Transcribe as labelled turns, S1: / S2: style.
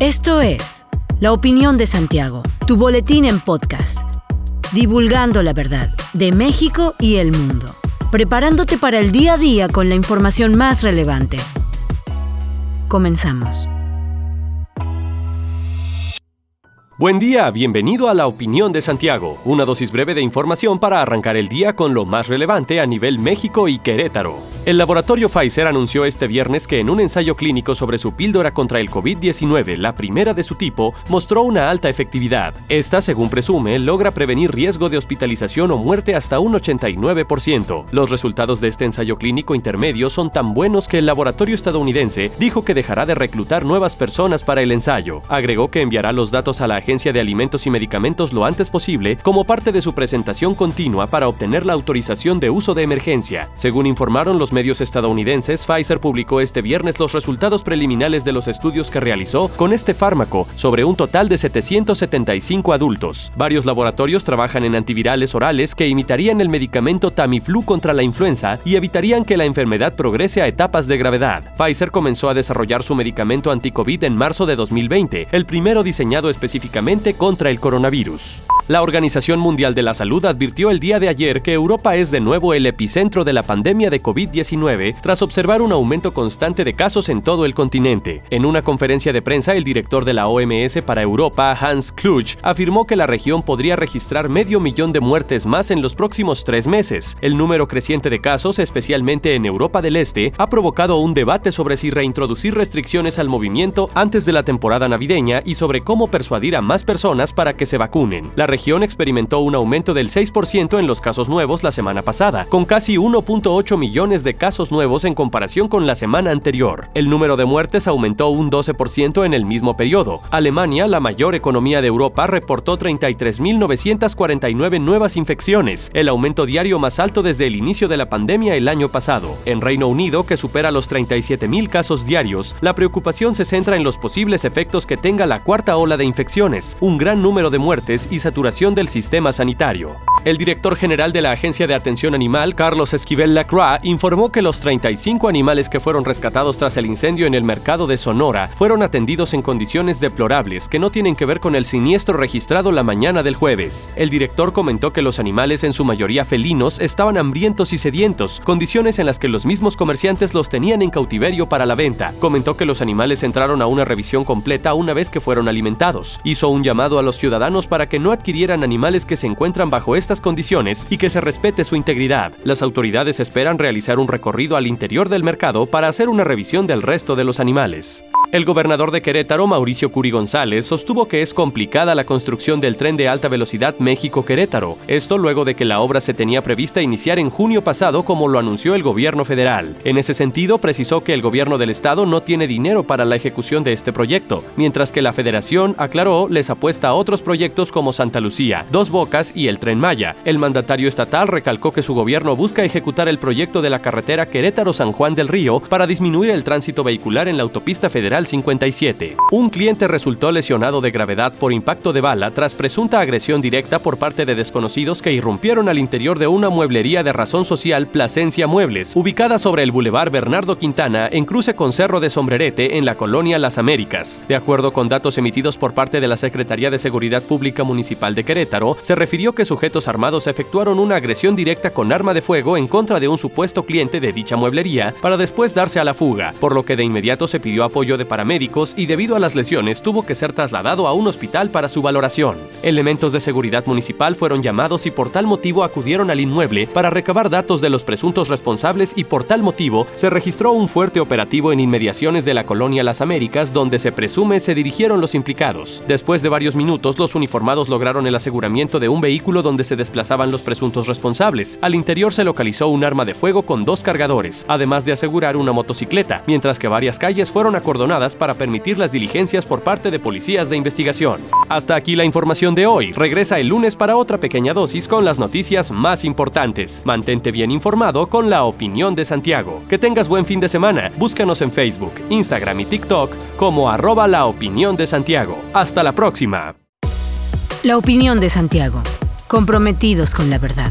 S1: Esto es La Opinión de Santiago, tu boletín en podcast, divulgando la verdad de México y el mundo, preparándote para el día a día con la información más relevante. Comenzamos.
S2: Buen día, bienvenido a la opinión de Santiago, una dosis breve de información para arrancar el día con lo más relevante a nivel México y Querétaro. El laboratorio Pfizer anunció este viernes que en un ensayo clínico sobre su píldora contra el COVID-19, la primera de su tipo, mostró una alta efectividad. Esta, según presume, logra prevenir riesgo de hospitalización o muerte hasta un 89%. Los resultados de este ensayo clínico intermedio son tan buenos que el laboratorio estadounidense dijo que dejará de reclutar nuevas personas para el ensayo. Agregó que enviará los datos a la De Alimentos y Medicamentos lo antes posible como parte de su presentación continua para obtener la autorización de uso de emergencia. Según informaron los medios estadounidenses, Pfizer publicó este viernes los resultados preliminares de los estudios que realizó con este fármaco sobre un total de 775 adultos. Varios laboratorios trabajan en antivirales orales que imitarían el medicamento Tamiflu contra la influenza y evitarían que la enfermedad progrese a etapas de gravedad. Pfizer comenzó a desarrollar su medicamento anti-COVID en marzo de 2020, el primero diseñado específicamente contra el coronavirus. La Organización Mundial de la Salud advirtió el día de ayer que Europa es de nuevo el epicentro de la pandemia de COVID-19 tras observar un aumento constante de casos en todo el continente. En una conferencia de prensa, el director de la OMS para Europa, Hans Kluge, afirmó que la región podría registrar medio millón de muertes más en los próximos tres meses. El número creciente de casos, especialmente en Europa del Este, ha provocado un debate sobre si reintroducir restricciones al movimiento antes de la temporada navideña y sobre cómo persuadir a más personas para que se vacunen. Región experimentó un aumento del 6% en los casos nuevos la semana pasada, con casi 1.8 millones de casos nuevos en comparación con la semana anterior. El número de muertes aumentó un 12% en el mismo periodo. Alemania, la mayor economía de Europa, reportó 33.949 nuevas infecciones, el aumento diario más alto desde el inicio de la pandemia el año pasado. En Reino Unido, que supera los 37.000 casos diarios, la preocupación se centra en los posibles efectos que tenga la cuarta ola de infecciones, un gran número de muertes y saturación del sistema sanitario. El director general de la Agencia de Atención Animal, Carlos Esquivel Lacroix, informó que los 35 animales que fueron rescatados tras el incendio en el mercado de Sonora fueron atendidos en condiciones deplorables que no tienen que ver con el siniestro registrado la mañana del jueves. El director comentó que los animales, en su mayoría felinos, estaban hambrientos y sedientos, condiciones en las que los mismos comerciantes los tenían en cautiverio para la venta. Comentó que los animales entraron a una revisión completa una vez que fueron alimentados. Hizo un llamado a los ciudadanos para que no adquirieran animales que se encuentran bajo estas condiciones y que se respete su integridad. Las autoridades esperan realizar un recorrido al interior del mercado para hacer una revisión del resto de los animales. El gobernador de Querétaro, Mauricio Curi González, sostuvo que es complicada la construcción del tren de alta velocidad México-Querétaro. Esto luego de que la obra se tenía prevista iniciar en junio pasado, como lo anunció el gobierno federal. En ese sentido, precisó que el gobierno del estado no tiene dinero para la ejecución de este proyecto, mientras que la federación, aclaró, les apuesta a otros proyectos como Santa Lucía, Dos Bocas y el Tren Maya. El mandatario estatal recalcó que su gobierno busca ejecutar el proyecto de la carretera Querétaro-San Juan del Río para disminuir el tránsito vehicular en la autopista federal 57. Un cliente resultó lesionado de gravedad por impacto de bala tras presunta agresión directa por parte de desconocidos que irrumpieron al interior de una mueblería de razón social Plasencia Muebles, ubicada sobre el Boulevard Bernardo Quintana en cruce con Cerro de Sombrerete en la colonia Las Américas. De acuerdo con datos emitidos por parte de la Secretaría de Seguridad Pública Municipal de Querétaro, se refirió que sujetos armados efectuaron una agresión directa con arma de fuego en contra de un supuesto cliente de dicha mueblería para después darse a la fuga, por lo que de inmediato se pidió apoyo de paramédicos y debido a las lesiones tuvo que ser trasladado a un hospital para su valoración. Elementos de seguridad municipal fueron llamados y por tal motivo acudieron al inmueble para recabar datos de los presuntos responsables y por tal motivo se registró un fuerte operativo en inmediaciones de la colonia Las Américas donde se presume se dirigieron los implicados. Después de varios minutos los uniformados lograron el aseguramiento de un vehículo donde se desplazaban los presuntos responsables. Al interior se localizó un arma de fuego con dos cargadores, además de asegurar una motocicleta, mientras que varias calles fueron acordonadas para permitir las diligencias por parte de policías de investigación. Hasta aquí la información de hoy. Regresa el lunes para otra pequeña dosis con las noticias más importantes. Mantente bien informado con la opinión de Santiago. Que tengas buen fin de semana. Búscanos en Facebook, Instagram y TikTok como arroba la opinión de Santiago. Hasta la próxima.
S1: La opinión de Santiago. Comprometidos con la verdad.